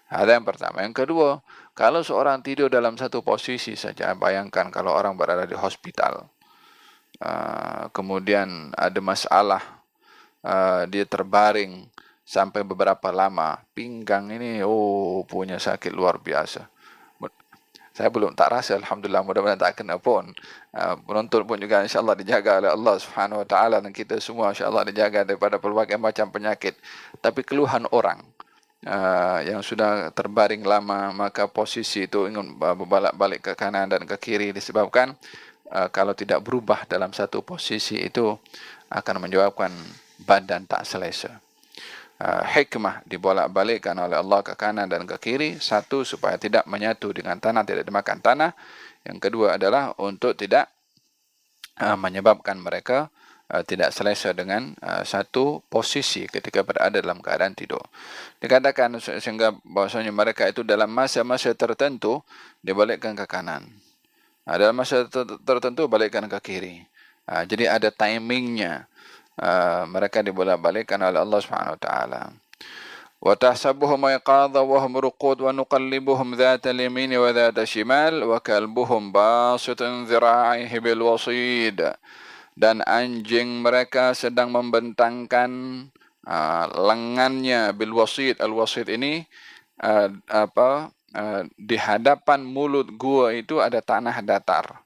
Ada yang pertama. Yang kedua, kalau seorang tidur dalam satu posisi saja, bayangkan kalau orang berada di hospital, uh, kemudian ada masalah, uh, dia terbaring sampai beberapa lama, pinggang ini, oh punya sakit luar biasa. Saya belum tak rasa alhamdulillah mudah-mudahan tak kena pun. Uh, penonton pun juga insyaallah dijaga oleh Allah Subhanahu wa taala dan kita semua insyaallah dijaga daripada pelbagai macam penyakit. Tapi keluhan orang uh, yang sudah terbaring lama maka posisi itu ingin berbalik-balik ke kanan dan ke kiri disebabkan uh, kalau tidak berubah dalam satu posisi itu akan menyebabkan badan tak selesa uh, hikmah dibolak-balikkan oleh Allah ke kanan dan ke kiri. Satu, supaya tidak menyatu dengan tanah, tidak dimakan tanah. Yang kedua adalah untuk tidak uh, menyebabkan mereka uh, tidak selesa dengan uh, satu posisi ketika berada dalam keadaan tidur. Dikatakan sehingga bahasanya mereka itu dalam masa-masa tertentu dibalikkan ke kanan. Uh, dalam masa tertentu balikkan ke kiri. Uh, jadi ada timingnya. Ah, mereka dibolak-balikkan oleh Allah Subhanahu wa taala. Wa tahsabuhum ayqadha wa hum ruqud wa nuqallibuhum dhata al-yamin wa dhata shimal wa kalbuhum basitun dhira'ihi bil wasid. Dan anjing mereka sedang membentangkan uh, lengannya bil wasid. Al wasid ini uh, apa uh, di hadapan mulut gua itu ada tanah datar.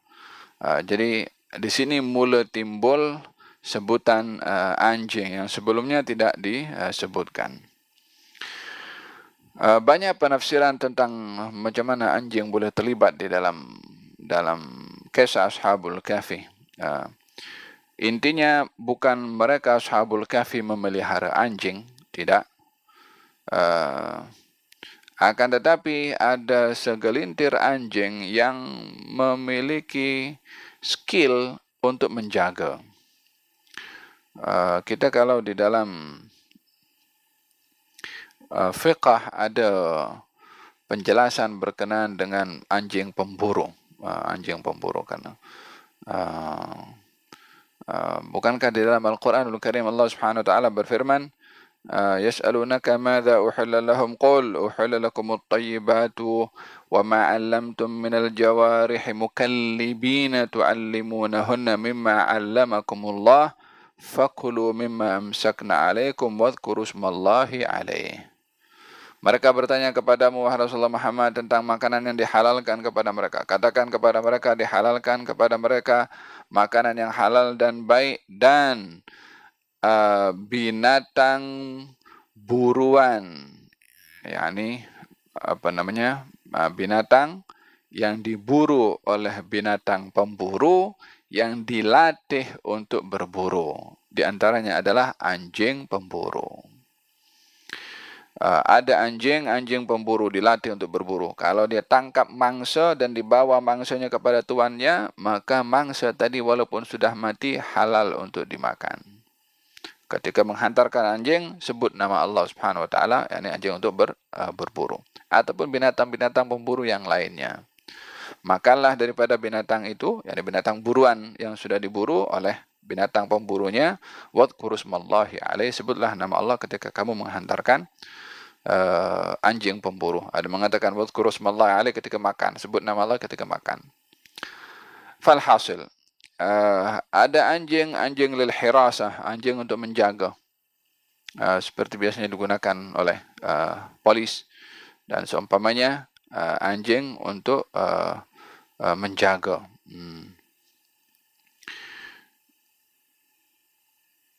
Uh, jadi di sini mula timbul sebutan uh, anjing yang sebelumnya tidak disebutkan. Uh, banyak penafsiran tentang macam mana anjing boleh terlibat di dalam dalam kisah Ashabul Kahfi. Uh, intinya bukan mereka Ashabul Kahfi memelihara anjing, tidak. Uh, akan tetapi ada segelintir anjing yang memiliki skill untuk menjaga. Uh, kita kalau di dalam uh, fiqah ada penjelasan berkenaan dengan anjing pemburu uh, anjing pemburu karena uh, uh, bukankah di dalam Al-Quran Al-Karim Allah Subhanahu wa taala berfirman يسألونك ماذا أحل لهم قل أحل لكم الطيبات وما علمتم من الجوارح مكلبين تعلمونهن مما علمكم الله fakulu mimma amsakna alaikum wadhkuru smallahi alaih. Mereka bertanya kepadamu wahai Rasulullah Muhammad tentang makanan yang dihalalkan kepada mereka. Katakan kepada mereka dihalalkan kepada mereka makanan yang halal dan baik dan uh, binatang buruan. yakni apa namanya? Uh, binatang yang diburu oleh binatang pemburu yang dilatih untuk berburu. Di antaranya adalah anjing pemburu. Uh, ada anjing, anjing pemburu dilatih untuk berburu. Kalau dia tangkap mangsa dan dibawa mangsanya kepada tuannya, maka mangsa tadi walaupun sudah mati halal untuk dimakan. Ketika menghantarkan anjing, sebut nama Allah Subhanahu Wa Taala, yakni anjing untuk ber, uh, berburu, ataupun binatang-binatang pemburu yang lainnya. Makanlah daripada binatang itu, yakni binatang buruan yang sudah diburu oleh binatang pemburunya. Wadhkuru smallahi alaihi sebutlah nama Allah ketika kamu menghantarkan uh, anjing pemburu. Ada mengatakan wadhkuru smallahi alaihi ketika makan, sebut nama Allah ketika makan. Falhasil uh, ada anjing anjing lil hirasah, anjing untuk menjaga. Uh, seperti biasanya digunakan oleh uh, polis dan seumpamanya uh, anjing untuk uh, uh, menjaga. Hmm.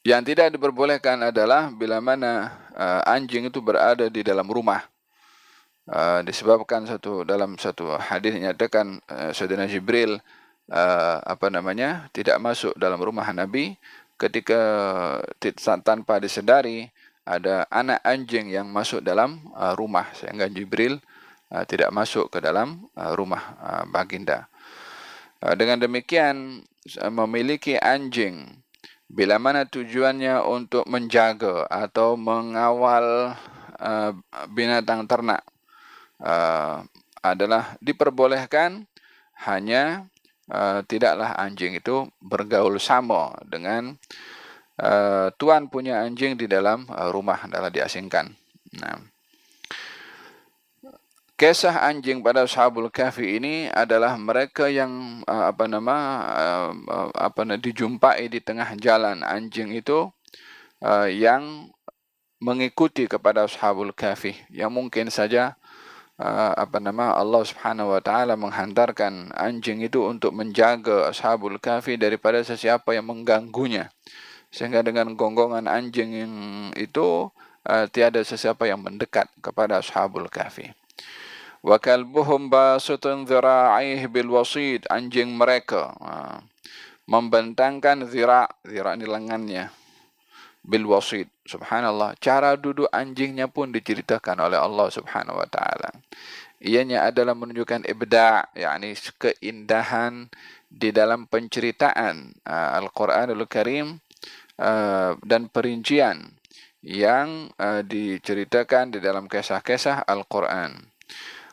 Yang tidak diperbolehkan adalah bila mana uh, anjing itu berada di dalam rumah. Uh, disebabkan satu dalam satu hadis nyatakan uh, Saudara Jibril uh, apa namanya tidak masuk dalam rumah Nabi ketika tanpa disedari ada anak anjing yang masuk dalam uh, rumah sehingga Jibril uh, tidak masuk ke dalam uh, rumah uh, baginda. Dengan demikian memiliki anjing bila mana tujuannya untuk menjaga atau mengawal binatang ternak adalah diperbolehkan hanya tidaklah anjing itu bergaul sama dengan tuan punya anjing di dalam rumah adalah diasingkan. Nah, Kisah anjing pada Ashabul Kahfi ini adalah mereka yang uh, apa nama uh, apa dijumpai di tengah jalan anjing itu uh, yang mengikuti kepada Ashabul Kahfi. Yang mungkin saja uh, apa nama Allah Subhanahu wa taala menghantarkan anjing itu untuk menjaga Ashabul Kahfi daripada sesiapa yang mengganggunya. Sehingga dengan gonggongan anjing itu uh, tiada sesiapa yang mendekat kepada Ashabul Kahfi wa kalbuhum basutun dhira'ih bil wasid anjing mereka ha. membentangkan zira' zira' ni lengannya bil wasid subhanallah cara duduk anjingnya pun diceritakan oleh Allah subhanahu wa taala ianya adalah menunjukkan ibda' yakni keindahan di dalam penceritaan uh, Al-Quranul Karim uh, dan perincian yang uh, diceritakan di dalam kisah-kisah Al-Quran.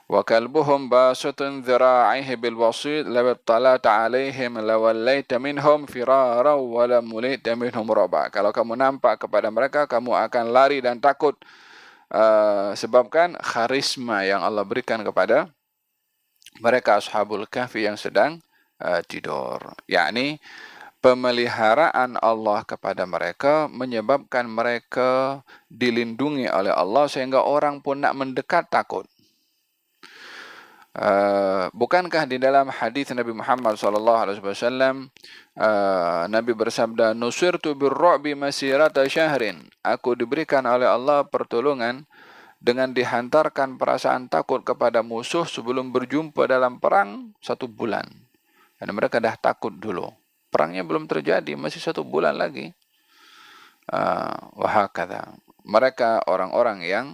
وكلبهم باسط ذراعيه بالوسيط لو اطلعت عليهم لوليت منهم فرارا ولم وليت منهم رعبا kalau kamu nampak kepada mereka kamu akan lari dan takut uh, sebabkan karisma yang Allah berikan kepada mereka ashabul kahfi yang sedang uh, tidur yakni pemeliharaan Allah kepada mereka menyebabkan mereka dilindungi oleh Allah sehingga orang pun nak mendekat takut Uh, bukankah di dalam hadis Nabi Muhammad sallallahu alaihi wasallam uh, Nabi bersabda nusirtu birru'bi masirata syahrin. Aku diberikan oleh Allah pertolongan dengan dihantarkan perasaan takut kepada musuh sebelum berjumpa dalam perang satu bulan. Dan mereka dah takut dulu. Perangnya belum terjadi masih satu bulan lagi. Uh, wahakadha. Mereka orang-orang yang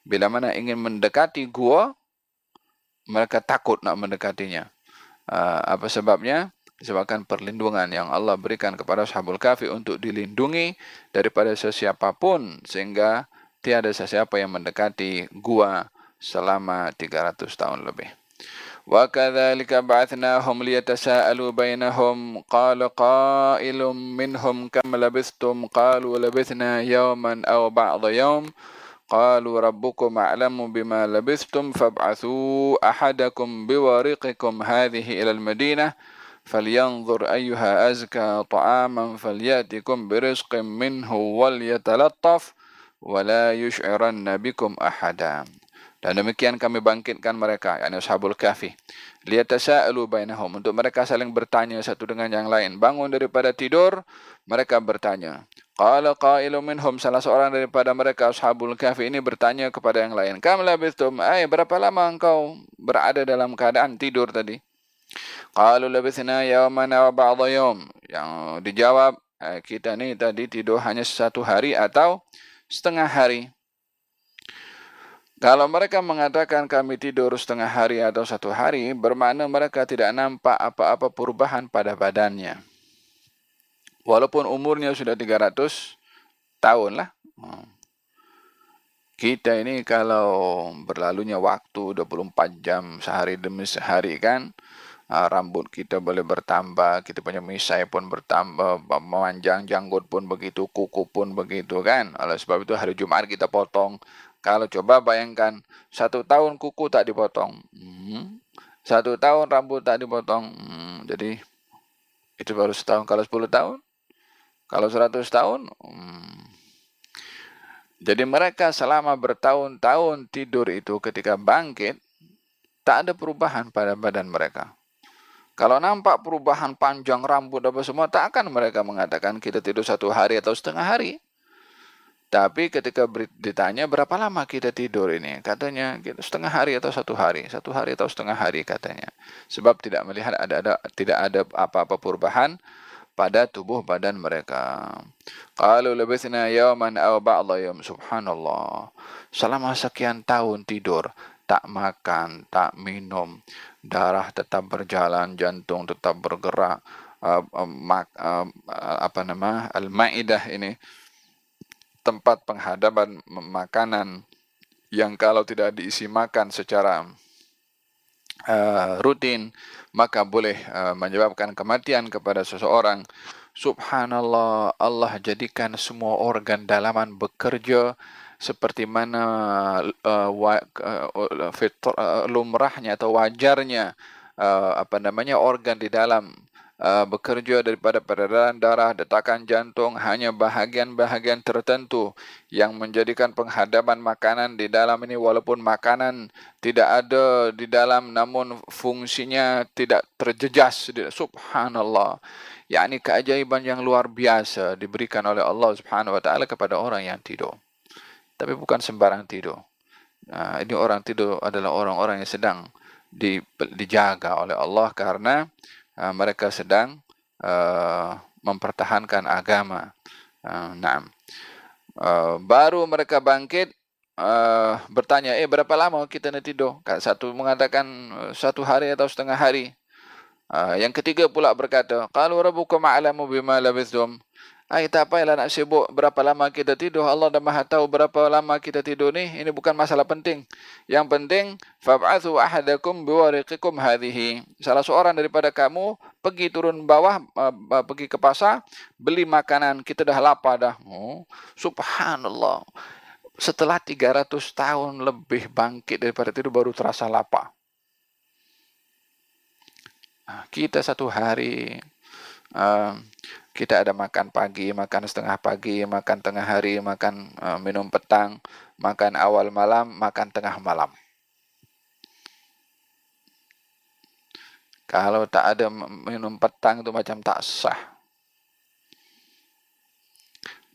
bila mana ingin mendekati gua mereka takut nak mendekatinya. Uh, apa sebabnya? Disebabkan perlindungan yang Allah berikan kepada sahabul kafi untuk dilindungi daripada sesiapa pun sehingga tiada sesiapa yang mendekati gua selama 300 tahun lebih. Wa kadzalika ba'athnahum liyatasaalu bainahum qala qailum minhum kam labithtum qalu labithna yawman aw ba'dha yawm قالوا ربكم أعلم بما لبثتم فابعثوا أحدكم بورقكم هذه إلى المدينة فلينظر أيها أزكى طعاما فليأتكم برزق منه وليتلطف ولا يشعرن بكم أحدا Dan demikian kami bangkitkan mereka, yakni Ashabul Kahfi. Liyatasa'alu bainahum. Untuk mereka saling bertanya satu dengan yang lain. Bangun daripada tidur, mereka bertanya. Qala qailu minhum salah seorang daripada mereka ashabul kahfi ini bertanya kepada yang lain, "Kam labithtum? Ai berapa lama engkau berada dalam keadaan tidur tadi?" Qalu labithna yawman wa ba'dha yawm. Yang dijawab, kita ni tadi tidur hanya satu hari atau setengah hari. Kalau mereka mengatakan kami tidur setengah hari atau satu hari, bermakna mereka tidak nampak apa-apa perubahan pada badannya walaupun umurnya sudah 300 tahun lah. Hmm. kita ini kalau berlalunya waktu 24 jam sehari demi sehari kan uh, rambut kita boleh bertambah kita punya misai pun bertambah memanjang janggut pun begitu kuku pun begitu kan oleh sebab itu hari Jumat kita potong kalau coba bayangkan satu tahun kuku tak dipotong hmm. satu tahun rambut tak dipotong hmm. jadi itu baru setahun kalau 10 tahun kalau 100 tahun hmm. Jadi mereka selama bertahun-tahun tidur itu ketika bangkit, tak ada perubahan pada badan mereka. Kalau nampak perubahan panjang rambut apa semua, tak akan mereka mengatakan kita tidur satu hari atau setengah hari. Tapi ketika ditanya berapa lama kita tidur ini, katanya setengah hari atau satu hari, satu hari atau setengah hari katanya. Sebab tidak melihat ada ada tidak ada apa-apa perubahan pada tubuh badan mereka. Qalu labithna yawman aw ba'dha yawm. Subhanallah. Selama sekian tahun tidur, tak makan, tak minum, darah tetap berjalan, jantung tetap bergerak, mak, apa nama al-maidah ini. Tempat penghadapan makanan yang kalau tidak diisi makan secara uh, rutin maka boleh uh, menyebabkan kematian kepada seseorang. Subhanallah Allah jadikan semua organ dalaman bekerja seperti mana uh, wa, uh, fitr, uh, lumrahnya atau wajarnya uh, apa namanya organ di dalam uh, bekerja daripada peredaran darah, detakan jantung, hanya bahagian-bahagian tertentu yang menjadikan penghadapan makanan di dalam ini walaupun makanan tidak ada di dalam namun fungsinya tidak terjejas. Subhanallah. Ya ini keajaiban yang luar biasa diberikan oleh Allah Subhanahu wa taala kepada orang yang tidur. Tapi bukan sembarang tidur. Uh, ini orang tidur adalah orang-orang yang sedang di, dijaga oleh Allah karena uh, mereka sedang uh, mempertahankan agama. Uh, nah, uh, baru mereka bangkit uh, bertanya, eh berapa lama kita nanti tidur? Satu mengatakan satu hari atau setengah hari. Uh, yang ketiga pula berkata, kalau rabbukum a'lamu bima labithum. Ah, kita apa nak sibuk berapa lama kita tidur. Allah dah maha tahu berapa lama kita tidur ni. Ini bukan masalah penting. Yang penting, fab'athu ahadakum biwariqikum hadhihi. Salah seorang daripada kamu pergi turun bawah, uh, pergi ke pasar, beli makanan. Kita dah lapar dah. Oh, subhanallah. Setelah 300 tahun lebih bangkit daripada tidur, baru terasa lapar. Ah, kita satu hari... Uh, kita ada makan pagi, makan setengah pagi, makan tengah hari, makan uh, minum petang, makan awal malam, makan tengah malam. Kalau tak ada minum petang itu macam tak sah.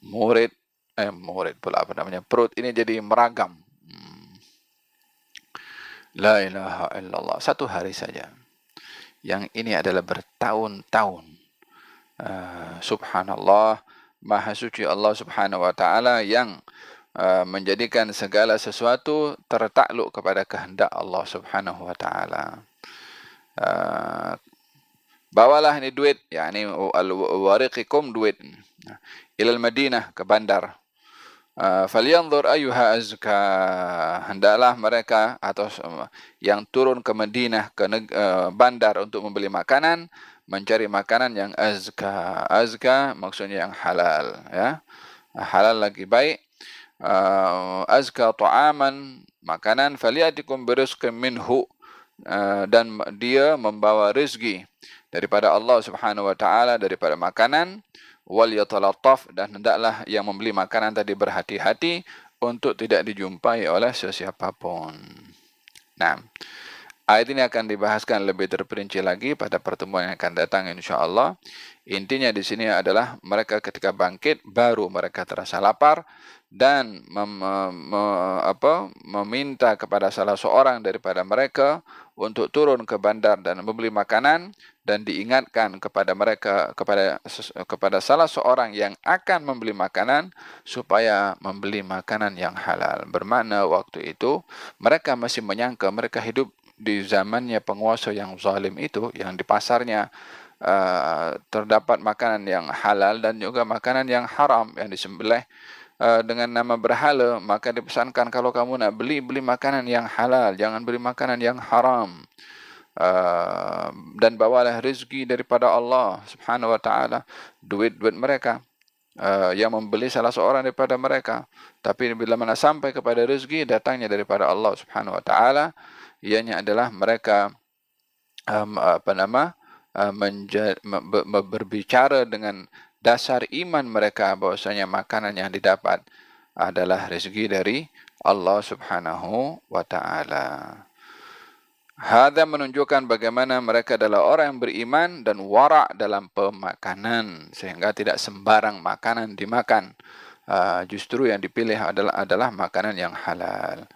Murid, eh murid pula apa namanya, perut ini jadi meragam. Hmm. La ilaha illallah. Satu hari saja. Yang ini adalah bertahun-tahun. Ah, subhanallah. Maha suci Allah subhanahu wa ta'ala yang uh, menjadikan segala sesuatu tertakluk kepada kehendak Allah subhanahu wa ta'ala. Uh, bawalah ini duit ya ini al-wariqikum duit. Ilal madinah ke bandar. Uh, falyanzur ayuha azka. Hendaklah mereka atau yang turun ke Madinah ke uh, bandar untuk membeli makanan mencari makanan yang azka. Azka maksudnya yang halal. Ya. Halal lagi baik. Uh, azka ta'aman makanan faliatikum birizqi minhu uh, dan dia membawa rezeki daripada Allah Subhanahu wa taala daripada makanan wal yatalattaf dan hendaklah yang membeli makanan tadi berhati-hati untuk tidak dijumpai oleh sesiapa pun. Nah, Ayat ini akan dibahaskan lebih terperinci lagi pada pertemuan yang akan datang insyaAllah. Intinya di sini adalah mereka ketika bangkit baru mereka terasa lapar dan mem, me, apa, meminta kepada salah seorang daripada mereka untuk turun ke bandar dan membeli makanan dan diingatkan kepada mereka kepada kepada salah seorang yang akan membeli makanan supaya membeli makanan yang halal. Bermakna waktu itu mereka masih menyangka mereka hidup di zamannya penguasa yang zalim itu yang di pasarnya uh, terdapat makanan yang halal dan juga makanan yang haram yang disembelih uh, dengan nama berhala, maka dipesankan kalau kamu nak beli, beli makanan yang halal. Jangan beli makanan yang haram. Uh, dan bawalah rezeki daripada Allah subhanahu wa ta'ala. Duit-duit mereka. Uh, yang membeli salah seorang daripada mereka. Tapi bila mana sampai kepada rezeki, datangnya daripada Allah subhanahu wa ta'ala. Ianya adalah mereka um, apa nama uh, menja- berbicara dengan dasar iman mereka bahwasanya makanan yang didapat adalah rezeki dari Allah Subhanahu wa taala. Hada menunjukkan bagaimana mereka adalah orang yang beriman dan wara' dalam pemakanan sehingga tidak sembarang makanan dimakan. Uh, justru yang dipilih adalah adalah makanan yang halal.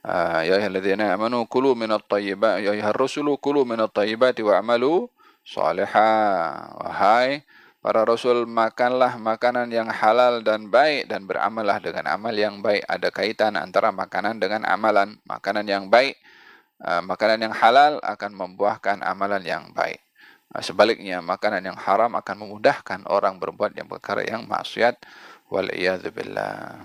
Uh, ya ayyuhalladzina amanu kulu minat thayyibat ya ayyuhar rusulu kulu minat thayyibati wa'malu salihah. Wahai Para Rasul makanlah makanan yang halal dan baik dan beramallah dengan amal yang baik. Ada kaitan antara makanan dengan amalan. Makanan yang baik, uh, makanan yang halal akan membuahkan amalan yang baik. Uh, sebaliknya, makanan yang haram akan memudahkan orang berbuat yang perkara yang maksiat. Wal'iyadzubillah.